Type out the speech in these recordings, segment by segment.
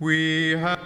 We have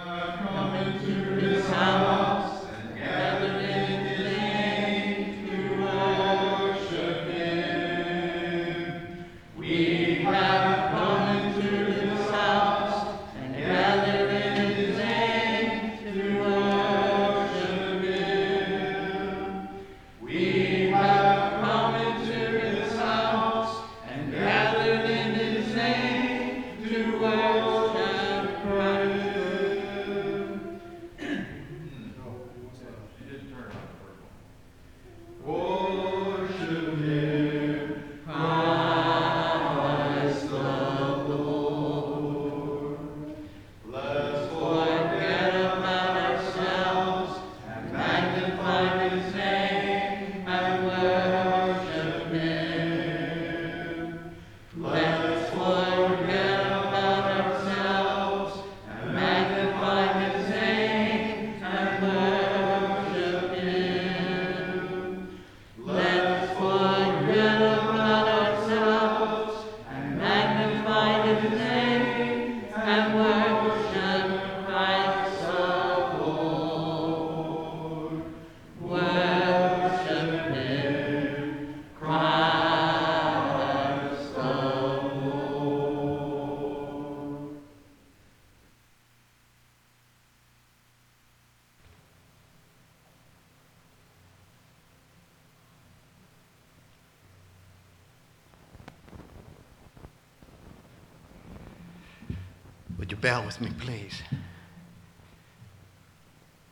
Would you bow with me, please?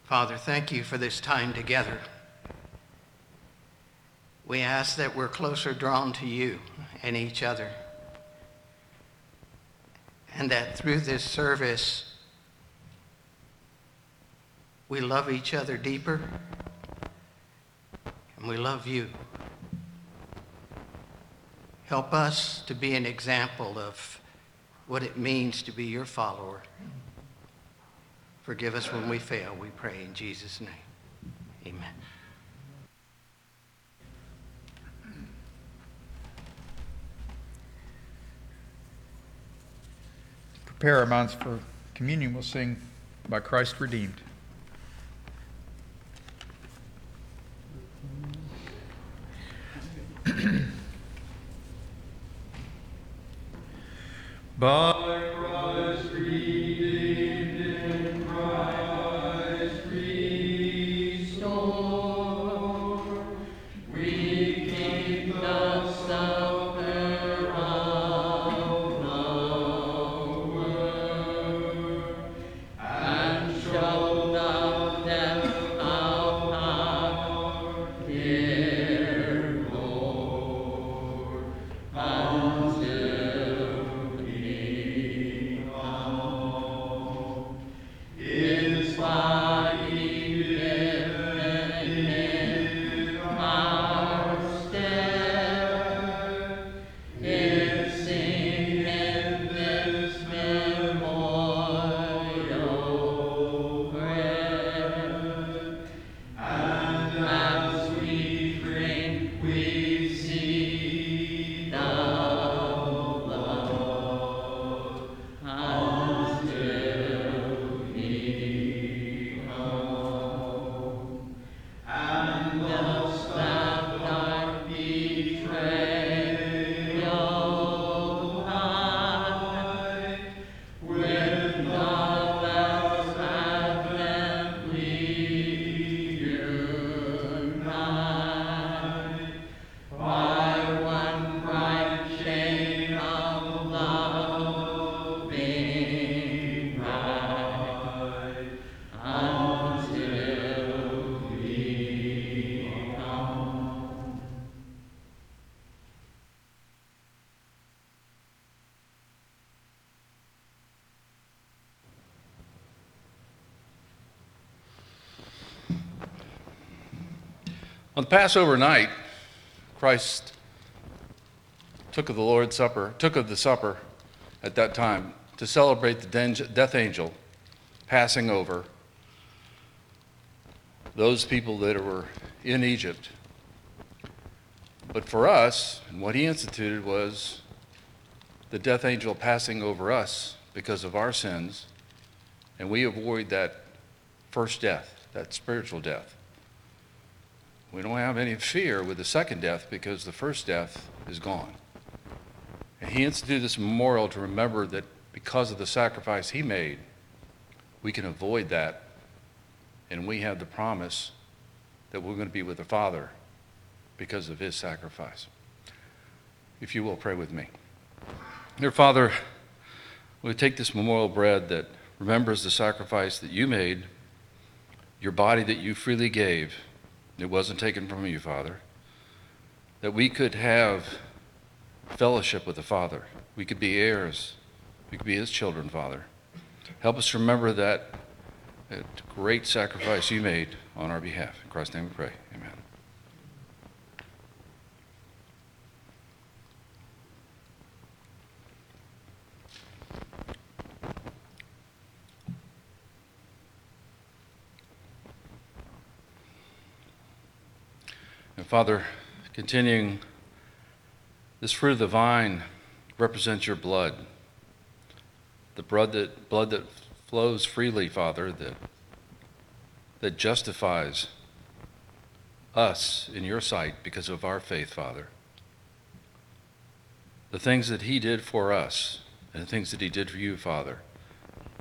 Father, thank you for this time together. We ask that we're closer drawn to you and each other, and that through this service, we love each other deeper, and we love you. Help us to be an example of what it means to be your follower. Forgive us when we fail, we pray in Jesus' name. Amen. prepare our minds for communion. We'll sing by Christ redeemed. By On the Passover night, Christ took of the Lord's Supper, took of the supper at that time to celebrate the death angel passing over those people that were in Egypt. But for us, what he instituted was the death angel passing over us because of our sins and we avoid that first death, that spiritual death. We don't have any fear with the second death because the first death is gone. And he instituted this memorial to remember that because of the sacrifice he made, we can avoid that. And we have the promise that we're going to be with the Father because of his sacrifice. If you will, pray with me. Dear Father, we take this memorial bread that remembers the sacrifice that you made, your body that you freely gave. It wasn't taken from you, Father. That we could have fellowship with the Father. We could be heirs. We could be his children, Father. Help us remember that, that great sacrifice you made on our behalf. In Christ's name we pray. Amen. Father, continuing, this fruit of the vine represents your blood. The blood that, blood that flows freely, Father, that, that justifies us in your sight because of our faith, Father. The things that He did for us and the things that He did for you, Father.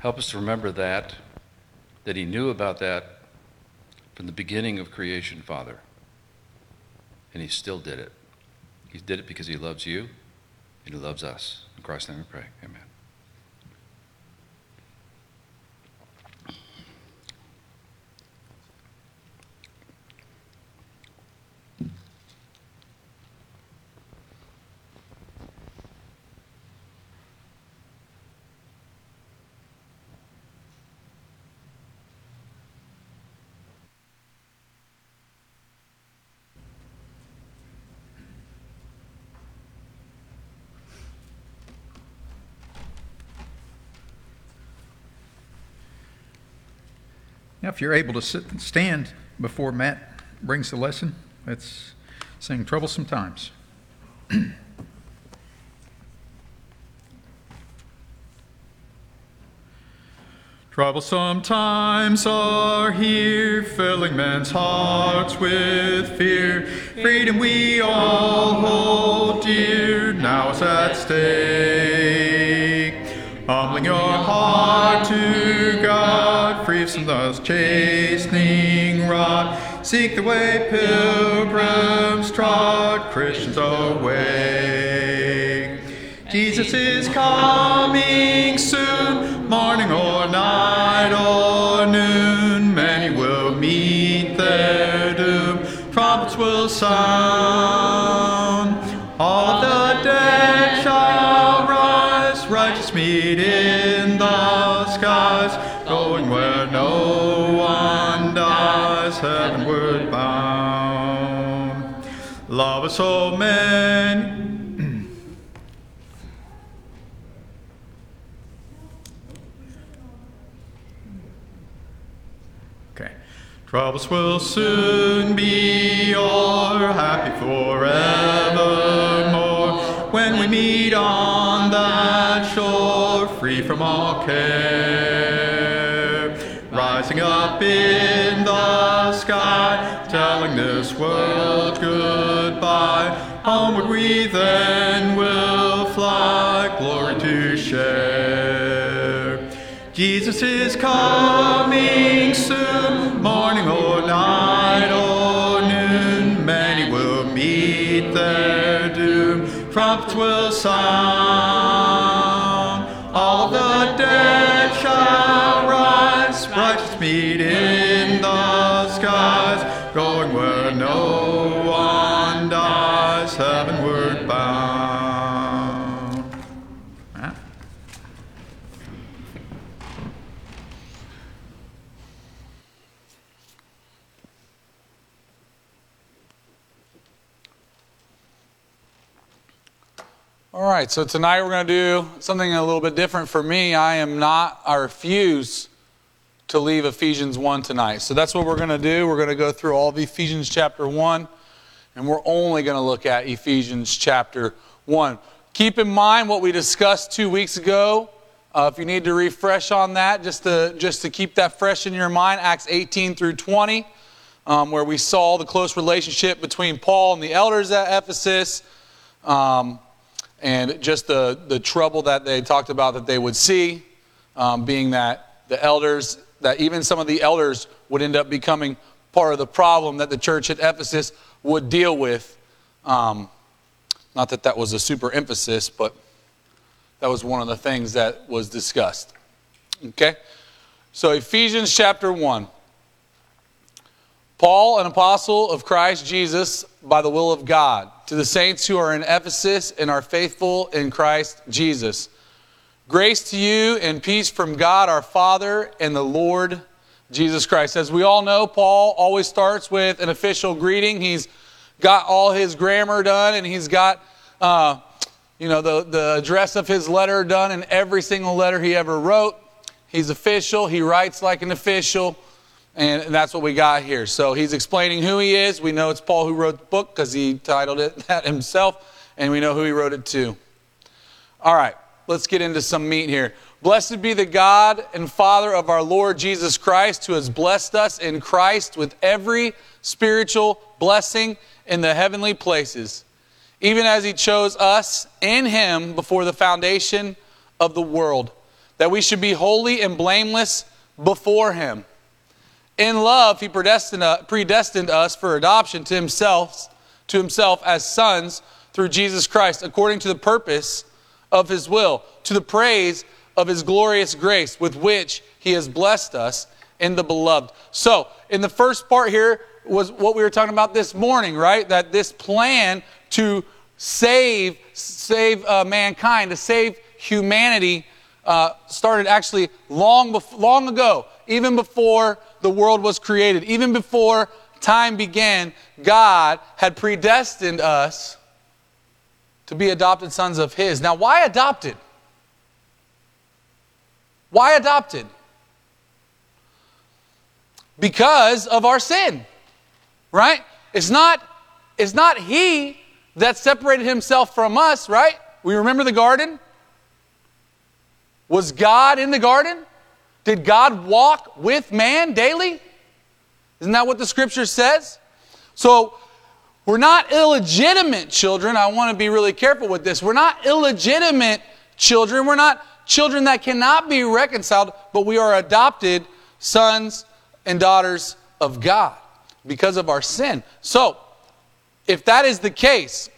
Help us to remember that, that He knew about that from the beginning of creation, Father. And He still did it. He did it because He loves you and He loves us. In Christ's name we pray. Amen. If you're able to sit and stand before Matt brings the lesson, let's sing Troublesome Times. Troublesome times are here, filling men's hearts with fear. Freedom we all hold dear, now is at stake. Humbling your heart to God, from chastening rod. Seek the way pilgrims trod, Christians awake. Jesus is coming soon, morning or night or noon. Many will meet their doom. Trumpets will sound. Troubles will soon be o'er, happy forevermore. When we meet on that shore, free from all care. Rising up in the sky, telling this world goodbye. Homeward we then will fly, glory to share. Jesus is coming Trumpets will sound. Right, so tonight we're going to do something a little bit different for me. I am not, I refuse to leave Ephesians 1 tonight. So that's what we're going to do. We're going to go through all of Ephesians chapter 1, and we're only going to look at Ephesians chapter 1. Keep in mind what we discussed two weeks ago Uh, if you need to refresh on that, just to, just to keep that fresh in your mind, Acts 18 through 20, um, where we saw the close relationship between Paul and the elders at Ephesus, um, and just the, the trouble that they talked about that they would see, um, being that the elders, that even some of the elders would end up becoming part of the problem that the church at Ephesus would deal with. Um, not that that was a super emphasis, but that was one of the things that was discussed. Okay? So, Ephesians chapter 1. Paul, an apostle of Christ Jesus, by the will of God, to the saints who are in Ephesus and are faithful in Christ Jesus. Grace to you and peace from God our Father and the Lord Jesus Christ. As we all know, Paul always starts with an official greeting. He's got all his grammar done and he's got uh, you know, the, the address of his letter done in every single letter he ever wrote. He's official, he writes like an official, and that's what we got here. So he's explaining who he is. We know it's Paul who wrote the book because he titled it that himself, and we know who he wrote it to. All right, let's get into some meat here. Blessed be the God and Father of our Lord Jesus Christ, who has blessed us in Christ with every spiritual blessing in the heavenly places even as he chose us in him before the foundation of the world, that we should be holy and blameless before him. In love, he predestined, us for adoption to himself, to himself as sons through Jesus Christ, according to the purpose of his will, to the praise of his glorious grace with which he has blessed us in the beloved. So, in the first part here was what we were talking about this morning, right? That this plan to save save uh, mankind, to save humanity, uh, started actually long bef- long ago, even before the world was created, even before time began. God had predestined us to be adopted sons of His. Now, why adopted? Why adopted? Because of our sin, right? It's not, it's not He that separated himself from us, right? We remember the garden? Was God in the garden? Did God walk with man daily? Isn't that what the scripture says? So, we're not illegitimate children. I want to be really careful with this. We're not illegitimate children. We're not children that cannot be reconciled, but we are adopted sons and daughters of God because of our sin. So, if that is the case,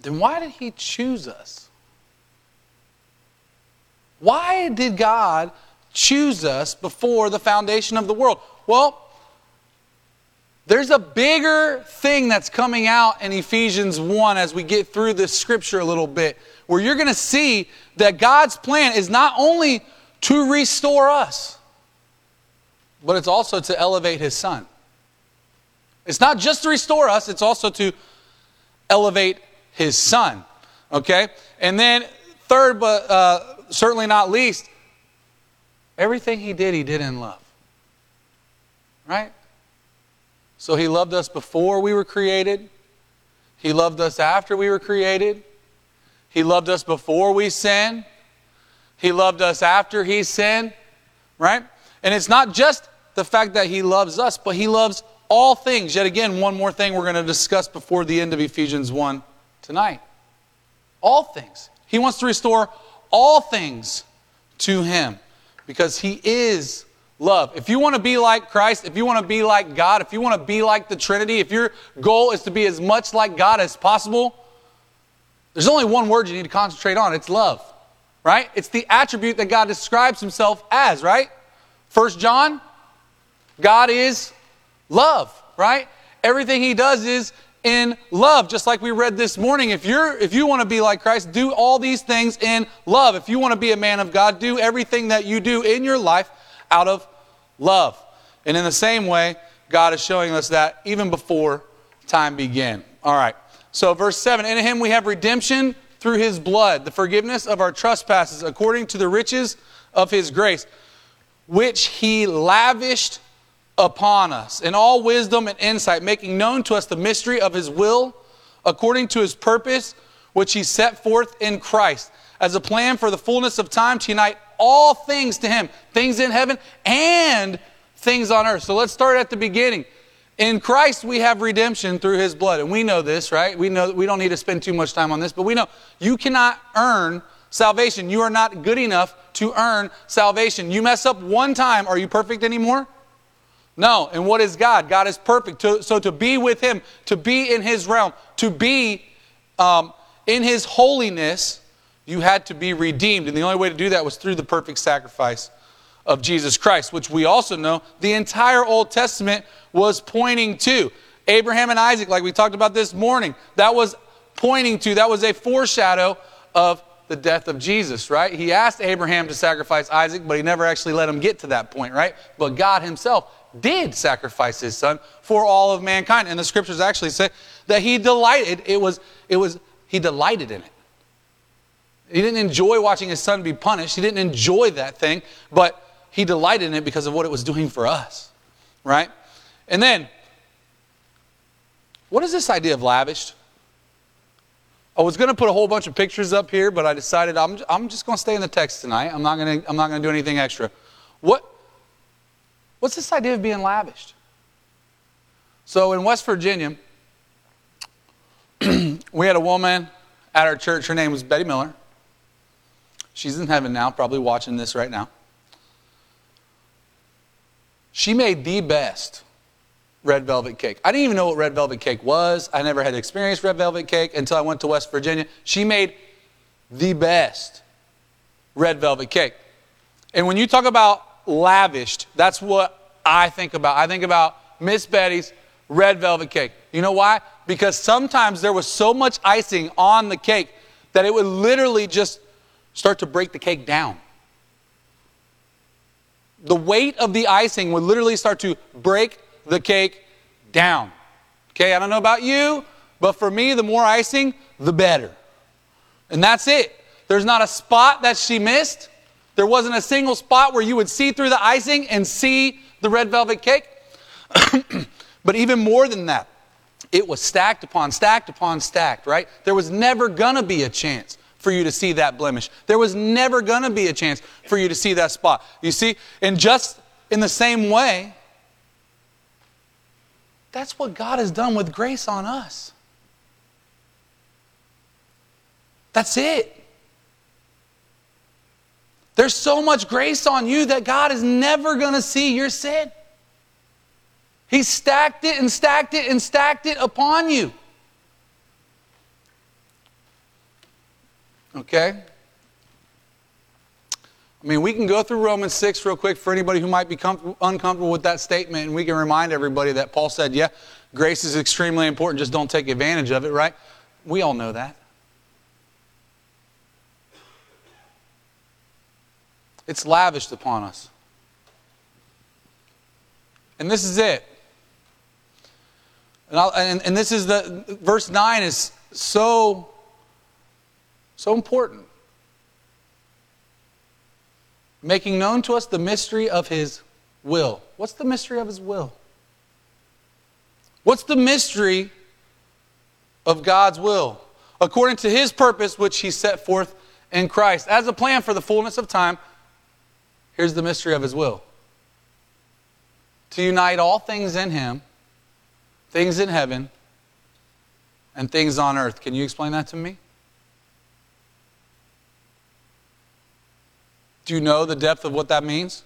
then why did he choose us? Why did God choose us before the foundation of the world? Well, there's a bigger thing that's coming out in Ephesians 1 as we get through this scripture a little bit, where you're going to see that God's plan is not only to restore us, but it's also to elevate his son. It's not just to restore us, it's also to elevate his son. Okay? And then, third, but uh, certainly not least, everything he did, he did in love. Right? So he loved us before we were created, he loved us after we were created, he loved us before we sinned, he loved us after he sinned. Right? And it's not just the fact that he loves us, but he loves all things. Yet again, one more thing we're going to discuss before the end of Ephesians 1 tonight. All things. He wants to restore all things to him because he is love. If you want to be like Christ, if you want to be like God, if you want to be like the Trinity, if your goal is to be as much like God as possible, there's only one word you need to concentrate on it's love, right? It's the attribute that God describes himself as, right? First John, God is love, right? Everything he does is in love just like we read this morning. If you're if you want to be like christ do all these things in love. If you want to be a man of god do everything that you do in your life out of love. And in the same way god is showing us that even before time began. All right so verse 7 in him we have redemption through his blood the forgiveness of our trespasses according to the riches of his grace which he lavished upon us in all wisdom and insight, making known to us the mystery of his will according to his purpose, which he set forth in Christ, as a plan for the fullness of time to unite all things to Him, things in heaven and things on earth. So let's start at the beginning. In Christ, we have redemption through His blood. And we know this, right? We know we don't need to spend too much time on this, but we know you cannot earn salvation. You are not good enough to earn salvation. You mess up one time, are you perfect anymore? No. And what is God? God is perfect. so to be with Him, to be in His realm, to be um, in His holiness, you had to be redeemed. And the only way to do that was through the perfect sacrifice of Jesus Christ, which we also know the entire Old Testament was pointing to. Abraham and Isaac, like we talked about this morning, that was pointing to, that was a foreshadow of the death of Jesus, right? He asked Abraham to sacrifice Isaac, but he never actually let him get to that point, right? But God himself did sacrifice his son for all of mankind. And the scriptures actually say that he delighted, it was, it was, he delighted in it. He didn't enjoy watching his son be punished. He didn't enjoy that thing, but he delighted in it because of what it was doing for us, right? And then, what is this idea of lavished? I was going to put a whole bunch of pictures up here, but I decided I'm, I'm just going to stay in the text tonight. I'm not going to, I'm not going to do anything extra. What, what's this idea of being lavished? So in West Virginia, we had a woman at our church. Her name was Betty Miller. She's in heaven now, probably watching this right now. She made the best red velvet cake. I didn't even know what red velvet cake was. I never had experienced red velvet cake until I went to West Virginia. She made the best red velvet cake. And when you talk about lavished, that's what I think about. I think about Miss Betty's red velvet cake. You know why? Because sometimes there was so much icing on the cake that it would literally just start to break the cake down. The weight of the icing would literally start to break the cake down. Okay, I don't know about you, but for me, the more icing, the better. And that's it. There's not a spot that she missed. There wasn't a single spot where you would see through the icing and see the red velvet cake. but even more than that, it was stacked upon stacked upon stacked, right? There was never going to be a chance for you to see that blemish. There was never going to be a chance for you to see that spot. You see, and just in the same way, that's what God has done with grace on us. That's it. There's so much grace on you that God is never going to see your sin. He stacked it and stacked it and stacked it upon you. Okay? I mean, we can go through Romans 6 real quick for anybody who might be uncomfortable with that statement, and we can remind everybody that Paul said, yeah, grace is extremely important, just don't take advantage of it, right? We all know that. It's lavished upon us. And this is it. And, and, and this is the, verse 9 is so, so important making known to us the mystery of his will. What's the mystery of his will? What's the mystery of God's will? According to his purpose, which he set forth in Christ. As a plan for the fullness of time, here's the mystery of his will to unite all things in him, things in heaven, and things on earth. Can you explain that to me? Do you know the depth of what that means?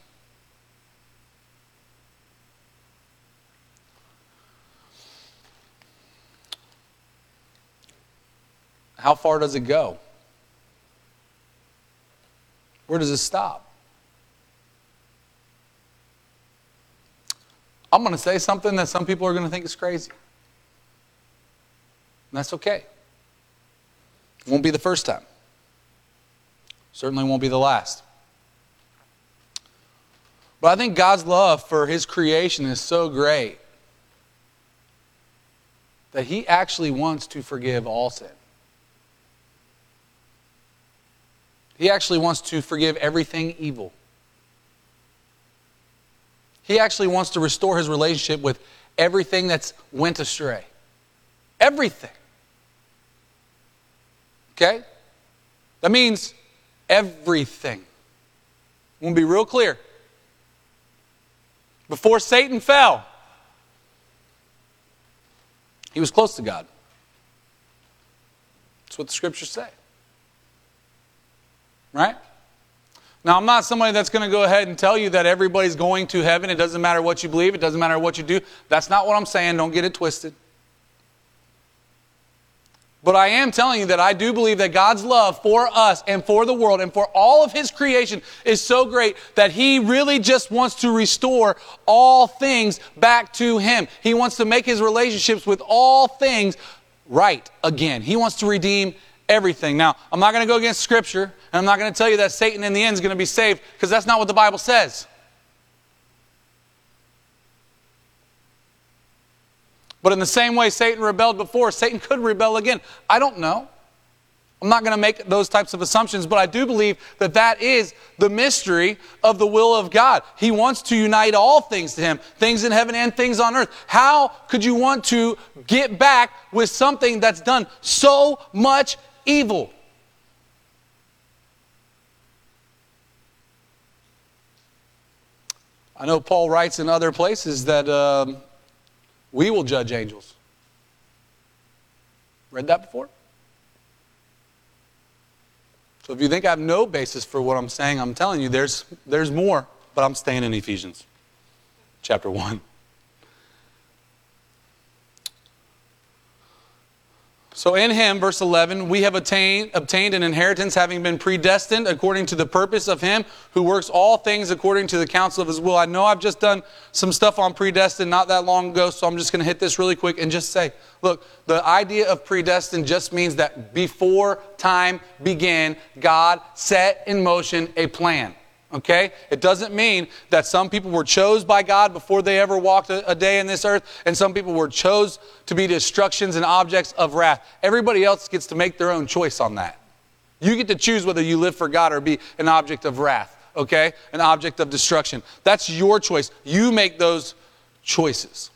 How far does it go? Where does it stop? I'm going to say something that some people are going to think is crazy. And that's okay. It won't be the first time. Certainly won't be the last. But I think God's love for His creation is so great that He actually wants to forgive all sin. He actually wants to forgive everything evil. He actually wants to restore his relationship with everything that's went astray. Everything. Okay? That means everything. To be real clear. Before Satan fell, he was close to God. That's what the scriptures say. Right? Now, I'm not somebody that's going to go ahead and tell you that everybody's going to heaven. It doesn't matter what you believe, it doesn't matter what you do. That's not what I'm saying. Don't get it twisted. But I am telling you that I do believe that God's love for us and for the world and for all of His creation is so great that He really just wants to restore all things back to Him. He wants to make His relationships with all things right again. He wants to redeem everything. Now, I'm not going to go against Scripture, and I'm not going to tell you that Satan in the end is going to be saved because that's not what the Bible says. But in the same way Satan rebelled before, Satan could rebel again. I don't know. I'm not going to make those types of assumptions, but I do believe that that is the mystery of the will of God. He wants to unite all things to Him, things in heaven and things on earth. How could you want to get back with something that's done so much evil? I know Paul writes in other places that. Um, we will judge angels. Read that before? So if you think I have no basis for what I'm saying, I'm telling you there's, there's more, but I'm staying in Ephesians chapter 1. So in him, verse 11, we have attained, obtained an inheritance, having been predestined according to the purpose of him who works all things according to the counsel of his will. I know I've just done some stuff on predestined not that long ago, so I'm just going to hit this really quick and just say, look, the idea of predestined just means that before time began, God set in motion a plan. Okay? It doesn't mean that some people were chose by God before they ever walked a, a, day in this earth, and some people were chose to be destructions and objects of wrath. Everybody else gets to make their own choice on that. You get to choose whether you live for God or be an object of wrath, okay? An object of destruction. That's your choice. You make those choices.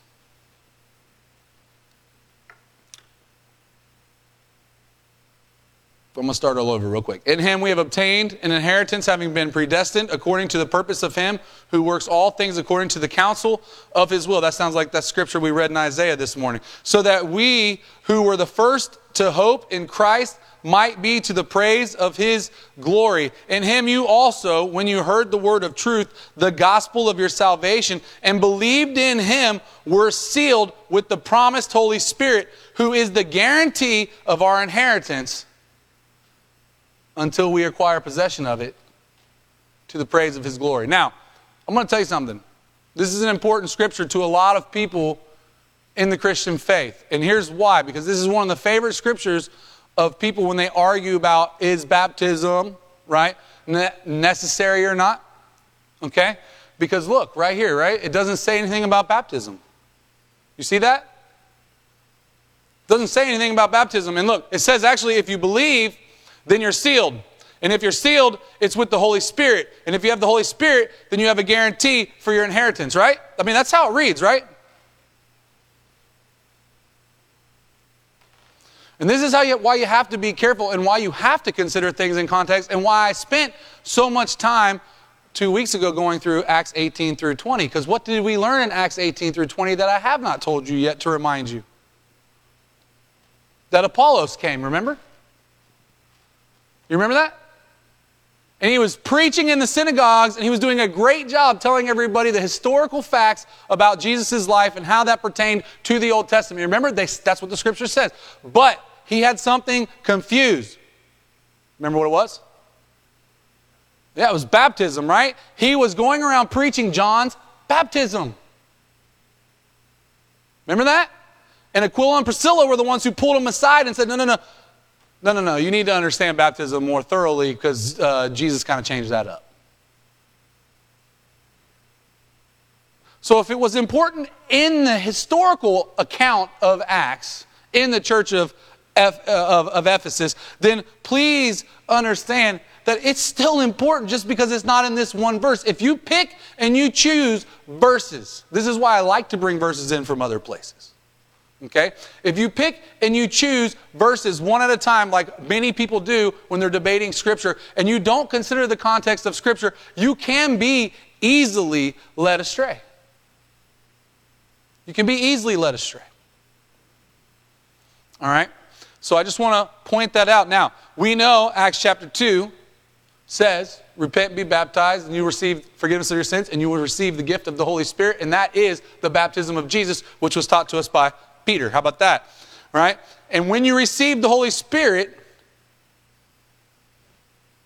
I'm going to start all over real quick. In him we have obtained an inheritance, having been predestined according to the purpose of him who works all things according to the counsel of his will. That sounds like that scripture we read in Isaiah this morning. So that we who were the first to hope in Christ might be to the praise of his glory. In him you also, when you heard the word of truth, the gospel of your salvation, and believed in him, were sealed with the promised Holy Spirit, who is the guarantee of our inheritance until we acquire possession of it to the praise of his glory. Now, I'm going to tell you something. This is an important scripture to a lot of people in the Christian faith. And here's why because this is one of the favorite scriptures of people when they argue about is baptism, right, necessary or not. Okay? Because look, right here, right? It doesn't say anything about baptism. You see that? It doesn't say anything about baptism. And look, it says actually if you believe, then you're sealed. And if you're sealed, it's with the Holy Spirit. And if you have the Holy Spirit, then you have a guarantee for your inheritance, right? I mean, that's how it reads, right? And this is how you, why you have to be careful and why you have to consider things in context and why I spent so much time two weeks ago going through Acts 18 through 20. Because what did we learn in Acts 18 through 20 that I have not told you yet to remind you? That Apollos came, remember? You remember that? And he was preaching in the synagogues, and he was doing a great job telling everybody the historical facts about Jesus' life and how that pertained to the Old Testament. You Remember, they, that's what the scripture says. But he had something confused. Remember what it was? Yeah, it was baptism, right? He was going around preaching John's baptism. Remember that? And Aquila and Priscilla were the ones who pulled him aside and said, No, no, no. No, no, no. You need to understand baptism more thoroughly because uh, Jesus kind of changed that up. So, if it was important in the historical account of Acts in the church of, F, uh, of, of Ephesus, then please understand that it's still important just because it's not in this one verse. If you pick and you choose verses, this is why I like to bring verses in from other places. Okay? If you pick and you choose verses one at a time, like many people do when they're debating Scripture, and you don't consider the context of Scripture, you can be easily led astray. You can be easily led astray. All right? So I just want to point that out. Now, we know Acts chapter 2 says, Repent and be baptized, and you receive forgiveness of your sins, and you will receive the gift of the Holy Spirit, and that is the baptism of Jesus, which was taught to us by Peter. How about that? Right? And when you receive the Holy Spirit,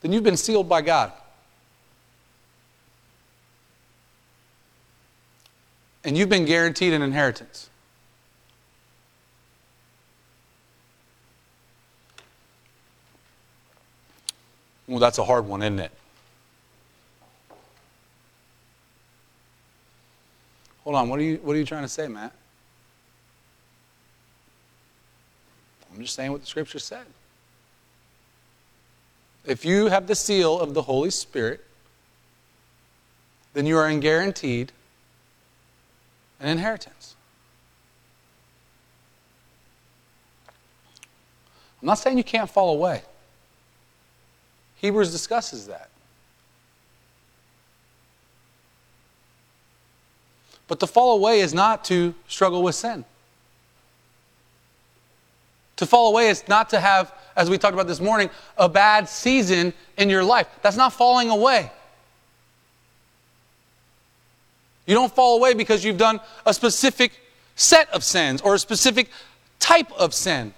then you've been sealed by God. And you've been guaranteed an inheritance. Well, that's a hard one, isn't it? Hold on, what are you what are you trying to say, Matt? I'm just saying what the scripture said. If you have the seal of the Holy Spirit, then you are guaranteed an inheritance. I'm not saying you can't fall away. Hebrews discusses that. But to fall away is not to struggle with sin. To fall away is not to have, as we talked about this morning, a bad season in your life. That's not falling away. You don't fall away because you've done a specific set of sins or a specific type of sin.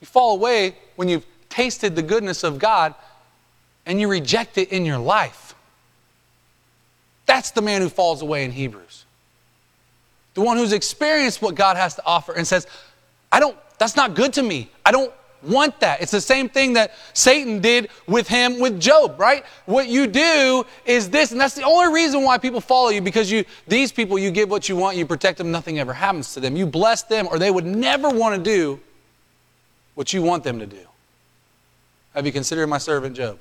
You fall away when you've tasted the goodness of God and you reject it in your life. That's the man who falls away in Hebrews. The one who's experienced what God has to offer and says, I don't, that's not good to me. I don't want that. It's the same thing that Satan did with him with Job, right? What you do is this, and that's the only reason why people follow you because you these people you give what you want, you protect them, nothing ever happens to them. You bless them or they would never want to do what you want them to do. Have you considered my servant Job?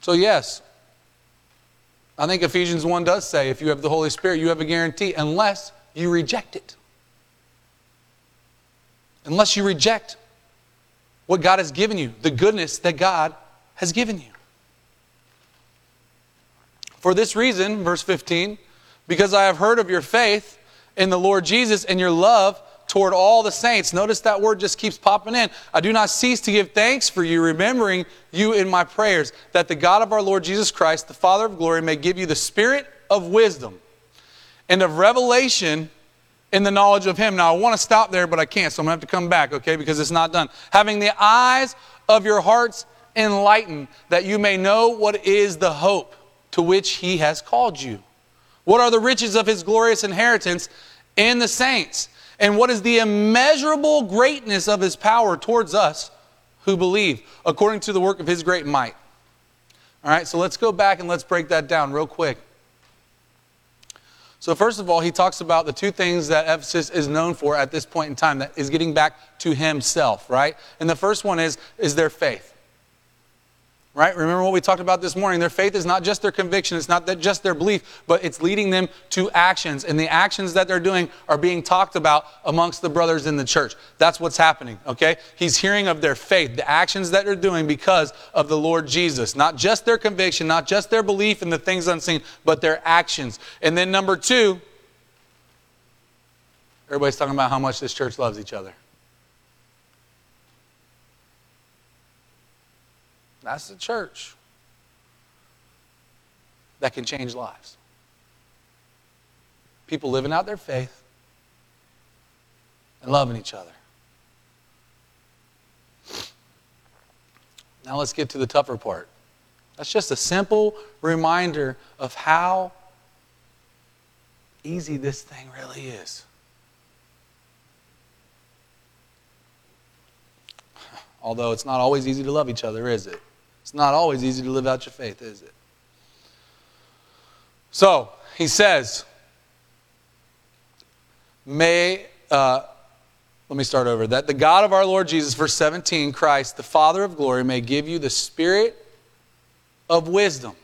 So, yes, I think Ephesians 1 does say if you have the Holy Spirit, you have a guarantee unless you reject it. Unless you reject what God has given you, the goodness that God has given you. For this reason, verse 15, because I have heard of your faith in the Lord Jesus and your love toward all the saints. Notice that word just keeps popping in. I do not cease to give thanks for you, remembering you in my prayers, that the God of our Lord Jesus Christ, the Father of glory, may give you the spirit of wisdom and of revelation in the knowledge of him. Now, I want to stop there, but I can't, so I'm going to have to come back, okay, because it's not done. Having the eyes of your hearts enlightened, that you may know what is the hope to which he has called you. What are the riches of his glorious inheritance in the saints? And what is the immeasurable greatness of his power towards us who believe, according to the work of his great might? All right, so let's go back and let's break that down real quick. So, first of all, he talks about the two things that Ephesus is known for at this point in time that is getting back to himself, right? And the first one is, is their faith. Right? Remember what we talked about this morning. Their faith is not just their conviction, it's not just their belief, but it's leading them to actions. And the actions that they're doing are being talked about amongst the brothers in the church. That's what's happening, okay? He's hearing of their faith, the actions that they're doing because of the Lord Jesus. Not just their conviction, not just their belief in the things unseen, but their actions. And then number two, everybody's talking about how much this church loves each other. That's the church that can change lives. People living out their faith and loving each other. Now let's get to the tougher part. That's just a simple reminder of how easy this thing really is. Although it's not always easy to love each other, is it? It's not always easy to live out your faith, is it? So, he says, May, uh, let me start over. That the God of our Lord Jesus, verse 17, Christ, the Father of glory, may give you the spirit of wisdom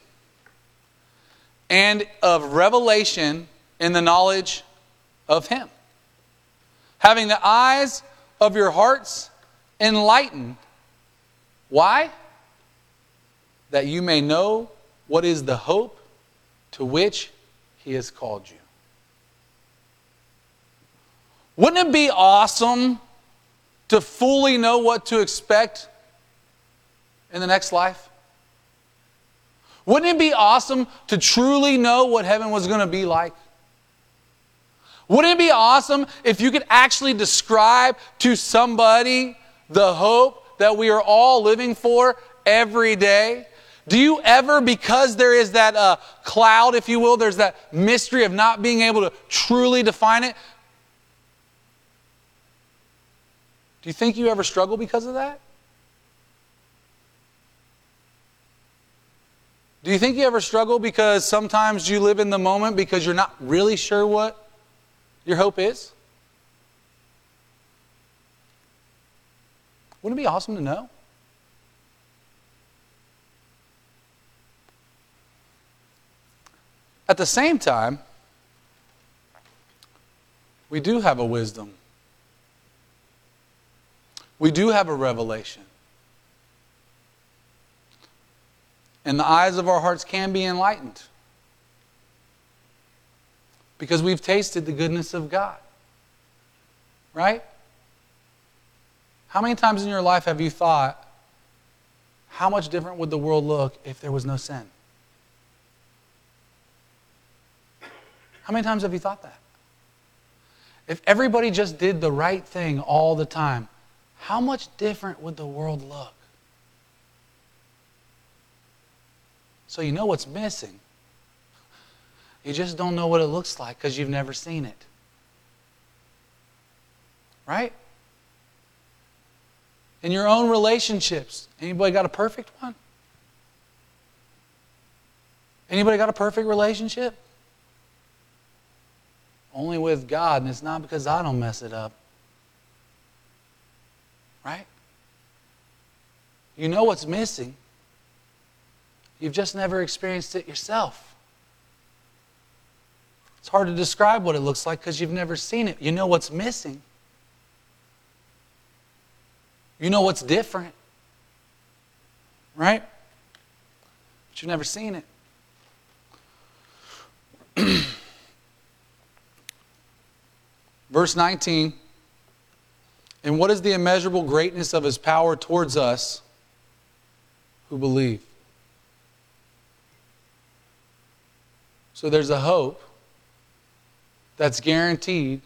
and of revelation in the knowledge of Him. Having the eyes of your hearts enlightened. Why? That you may know what is the hope to which He has called you. Wouldn't it be awesome to fully know what to expect in the next life? Wouldn't it be awesome to truly know what heaven was going to be like? Wouldn't it be awesome if you could actually describe to somebody the hope that we are all living for every day? Do you ever, because there is that uh, cloud, if you will, there's that mystery of not being able to truly define it, do you think you ever struggle because of that? Do you think you ever struggle because sometimes you live in the moment because you're not really sure what your hope is? Wouldn't it be awesome to know? At the same time, we do have a wisdom. We do have a revelation. And the eyes of our hearts can be enlightened because we've tasted the goodness of God. Right? How many times in your life have you thought, how much different would the world look if there was no sin? How many times have you thought that? If everybody just did the right thing all the time, how much different would the world look? So you know what's missing. You just don't know what it looks like because you've never seen it. Right? In your own relationships, anybody got a perfect one? Anybody got a perfect relationship? Only with God, and it's not because I don't mess it up. Right? You know what's missing. You've just never experienced it yourself. It's hard to describe what it looks like because you've never seen it. You know what's missing. You know what's different. Right? But you've never seen it. Verse 19 And what is the immeasurable greatness of his power towards us who believe? So there's a hope that's guaranteed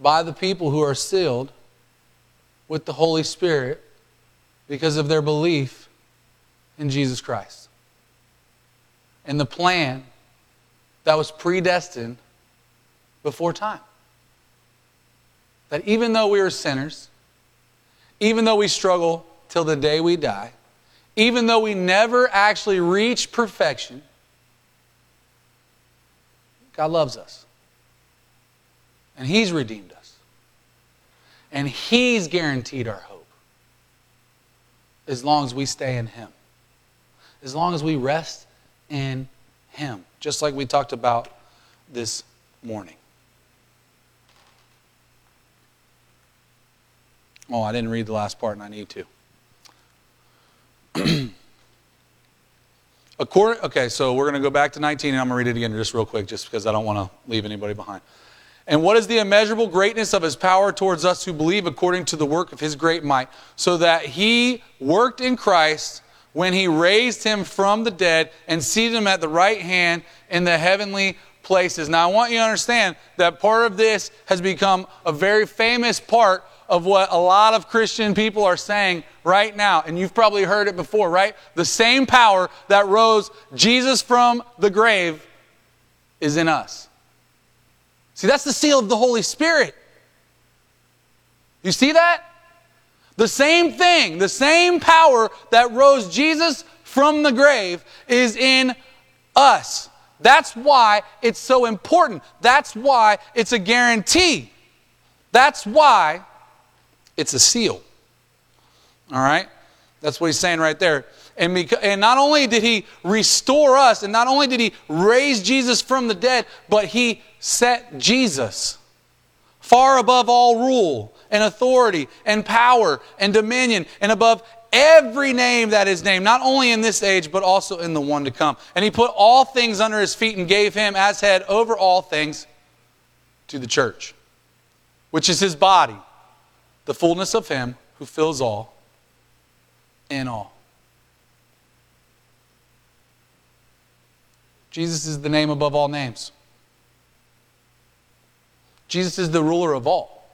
by the people who are sealed with the Holy Spirit because of their belief in Jesus Christ. And the plan that was predestined before time. That even though we are sinners, even though we struggle till the day we die, even though we never actually reach perfection, God loves us. And He's redeemed us. And He's guaranteed our hope as long as we stay in Him, as long as we rest in Him, just like we talked about this morning. Oh, I didn't read the last part, and I need to. According, okay, so we're going to go back to 19, and I'm going to read it again just real quick, just because I don't want to leave anybody behind. And what is the immeasurable greatness of his power towards us who believe according to the work of his great might, so that he worked in Christ when he raised him from the dead and seated him at the right hand in the heavenly places. Now, I want you to understand that part of this has become a very famous part of what a lot of Christian people are saying right now. And you've probably heard it before, right? The same power that rose Jesus from the grave is in us. See, that's the seal of the Holy Spirit. You see that? The same thing, the same power that rose Jesus from the grave is in us. That's why it's so important. That's why it's a guarantee. That's why it's a seal. All right? That's what he's saying right there. And, beca- and not only did he restore us, and not only did he raise Jesus from the dead, but he set Jesus far above all rule and authority and power and dominion and above every name that is named, not only in this age, but also in the one to come. And he put all things under his feet and gave him as head over all things to the church, which is his body, the fullness of him who fills all in all. Jesus is the name above all names. Jesus is the ruler of all.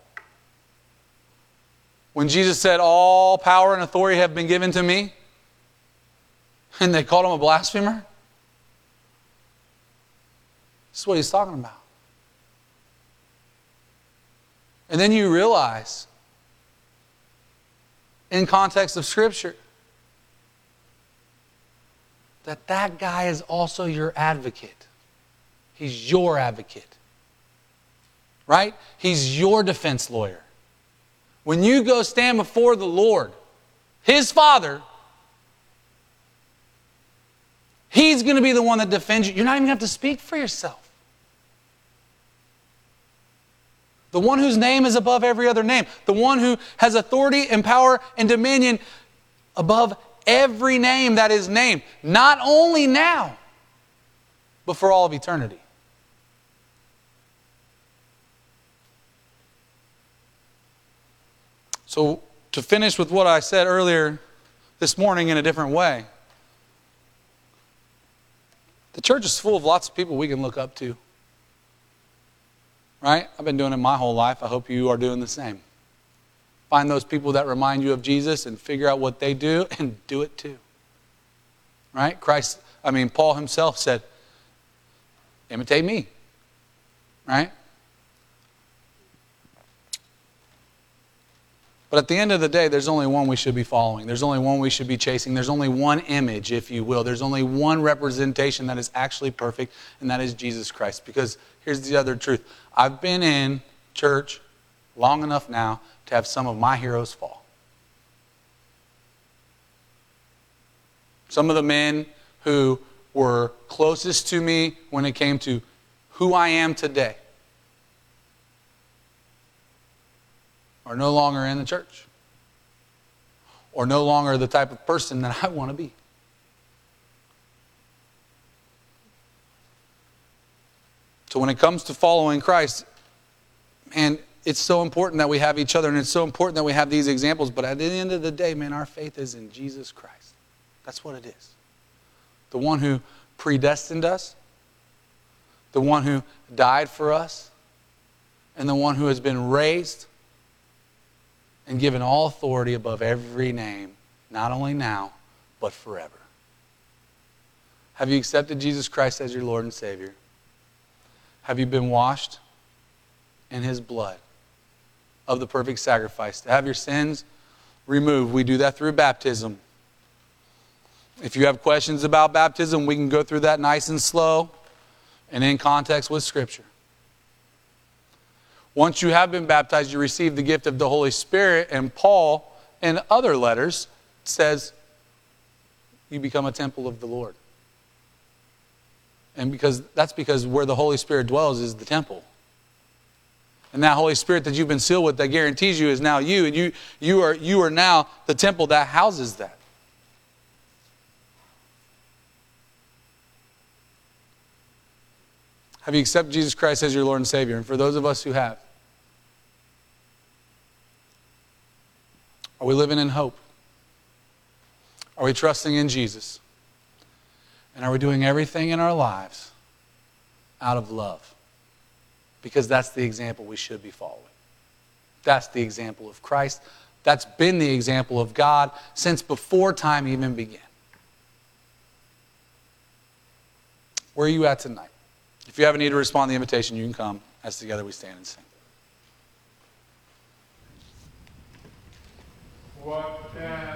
When Jesus said, All power and authority have been given to me, and they called him a blasphemer, this is what he's talking about. And then you realize, in context of Scripture, that that guy is also your advocate. He's your advocate. Right? He's your defense lawyer. When you go stand before the Lord, his Father, he's going to be the one that defends you. You're not even going to have to speak for yourself. The one whose name is above every other name, the one who has authority and power and dominion above every name that is named, not only now, but for all of eternity. So, to finish with what I said earlier this morning in a different way, the church is full of lots of people we can look up to. Right? I've been doing it my whole life. I hope you are doing the same. Find those people that remind you of Jesus and figure out what they do and do it too. Right? Christ, I mean, Paul himself said, imitate me. Right? But at the end of the day, there's only one we should be following. There's only one we should be chasing. There's only one image, if you will. There's only one representation that is actually perfect, and that is Jesus Christ. Because here's the other truth I've been in church long enough now to have some of my heroes fall. Some of the men who were closest to me when it came to who I am today are no longer in the church or no longer the type of person that I want to be. So when it comes to following Christ, man, it's so important that we have each other and it's so important that we have these examples. But at the end of the day, man, our faith is in Jesus Christ. That's what it is. The one who predestined us, the one who died for us, and the one who has been raised and given all authority above every name, not only now, but forever. Have you accepted Jesus Christ as your Lord and Savior? Have you been washed in His blood of the perfect sacrifice to have your sins removed? We do that through baptism. If you have questions about baptism, we can go through that nice and slow and in context with Scripture. Once you have been baptized, you receive the gift of the Holy Spirit, and Paul, in other letters, says you become a temple of the Lord. And because that's because where the Holy Spirit dwells is the temple. And that Holy Spirit that you've been sealed with that guarantees you is now you, and you, you, are, you are now the temple that houses that. Have you accepted Jesus Christ as your Lord and Savior? And for those of us who have, are we living in hope? Are we trusting in Jesus? And are we doing everything in our lives out of love? Because that's the example we should be following. That's the example of Christ. That's been the example of God since before time even began. Where are you at tonight? If you have a need to respond to the invitation, you can come as together we stand and sing. What can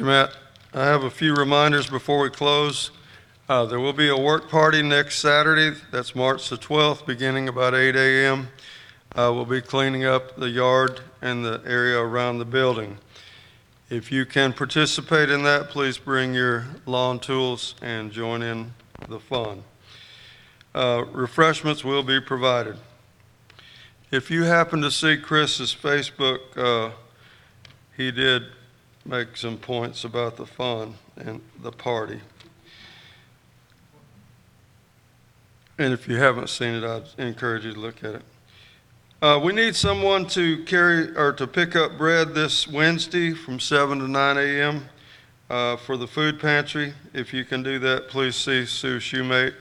you, Matt. I have a few reminders before we close. Uh, There will be a work party next Saturday, that's March the 12th, beginning about 8 a.m. Uh, We'll be cleaning up the yard and the area around the building. If you can participate in that, please bring your lawn tools and join in the fun. Uh, Refreshments will be provided. If you happen to see Chris's Facebook, uh, he did make some points about the fun and the party. And if you haven't seen it, I'd encourage you to look at it. Uh, we need someone to carry or to pick up bread this Wednesday from 7 to 9 a.m. Uh, for the food pantry. If you can do that, please see Sue Shoemate.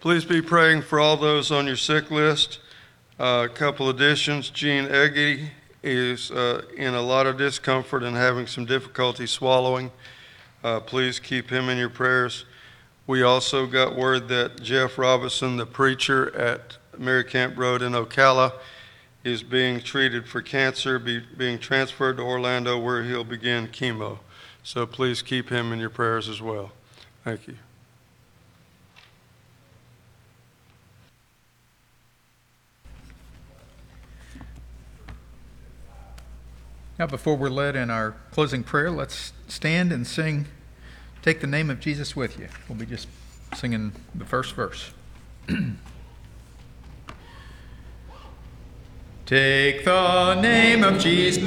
Please be praying for all those on your sick list. Uh, a couple additions. Gene Eggy is uh, in a lot of discomfort and having some difficulty swallowing. Uh, please keep him in your prayers. We also got word that Jeff Robinson, the preacher at Maricamp Road in Ocala, is being treated for cancer, be, being transferred to Orlando where he'll begin chemo. So please keep him in your prayers as well. Thank you. Now, before we're led in our closing prayer, let's stand and sing Take the Name of Jesus with You. We'll be just singing the first verse. Take the name of Jesus.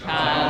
Child of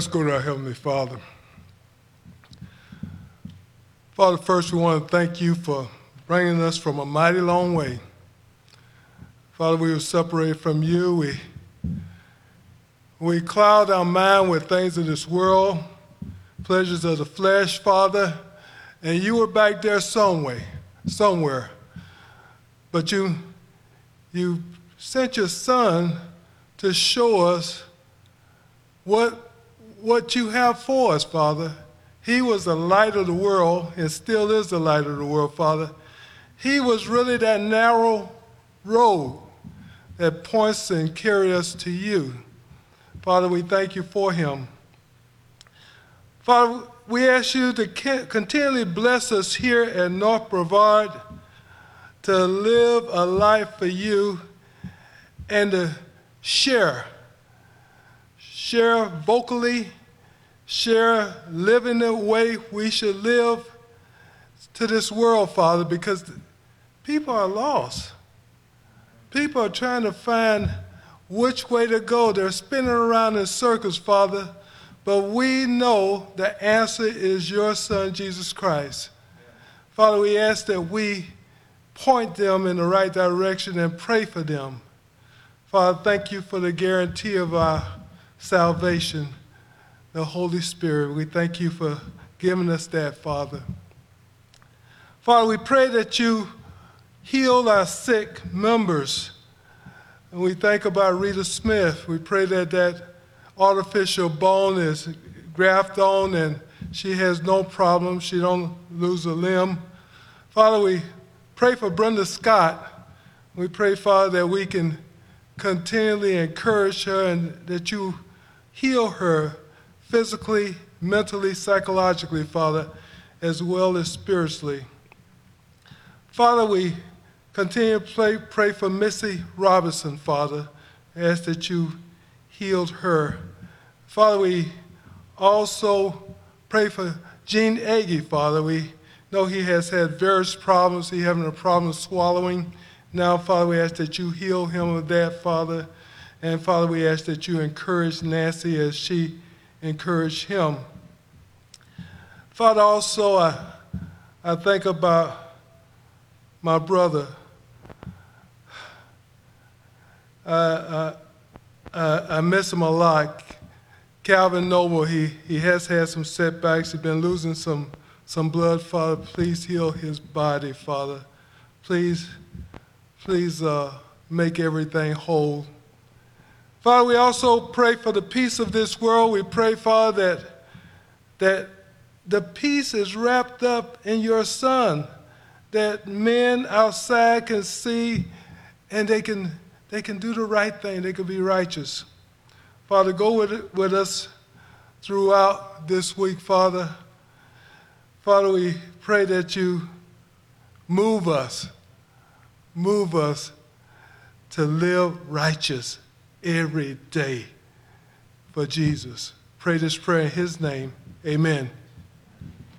Let's go to our Heavenly Father. Father, first we want to thank you for bringing us from a mighty long way. Father, we were separated from you. We, we cloud our mind with things of this world, pleasures of the flesh, Father, and you were back there some way, somewhere. But you, you sent your son to show us what, what you have for us, Father. He was the light of the world and still is the light of the world, Father. He was really that narrow road that points and carries us to you. Father, we thank you for him. Father, we ask you to continually bless us here at North Brevard to live a life for you and to share share vocally, share living the way we should live to this world, Father, because people are lost. People are trying to find which way to go. They're spinning around in circles, Father, but we know the answer is your Son, Jesus Christ. Father, we ask that we point them in the right direction and pray for them. Father, thank you for the guarantee of our salvation, the Holy Spirit. We thank you for giving us that, Father. Father, we pray that you heal our sick members. And we think about Rita Smith. We pray that that artificial bone is grafted on and she has no problem. She don't lose a limb. Father, we pray for Brenda Scott. We pray, Father, that we can continually encourage her and that you heal her physically, mentally, psychologically, Father, as well as spiritually. Father, we continue to pray, pray for Missy Robinson, Father. Ask that you healed her. Father, we also pray for Gene Agee, Father. We know he has had various problems. He having a problem swallowing. Now, Father, we ask that you heal him of that, Father. And Father, we ask that you encourage Nancy as she encouraged him. Father, also, I, I think about my brother. I, I, I, I miss him a lot. Calvin Noble, he, he has had some setbacks. He's been losing some, some blood, Father. Please heal his body, Father. Please, please uh, make everything whole. Father, we also pray for the peace of this world. We pray, Father, that, that the peace is wrapped up in your Son, that men outside can see and they can, they can do the right thing, they can be righteous. Father, go with, with us throughout this week, Father. Father, we pray that you move us, move us to live righteous every day for Jesus. Pray this prayer in his name. Amen.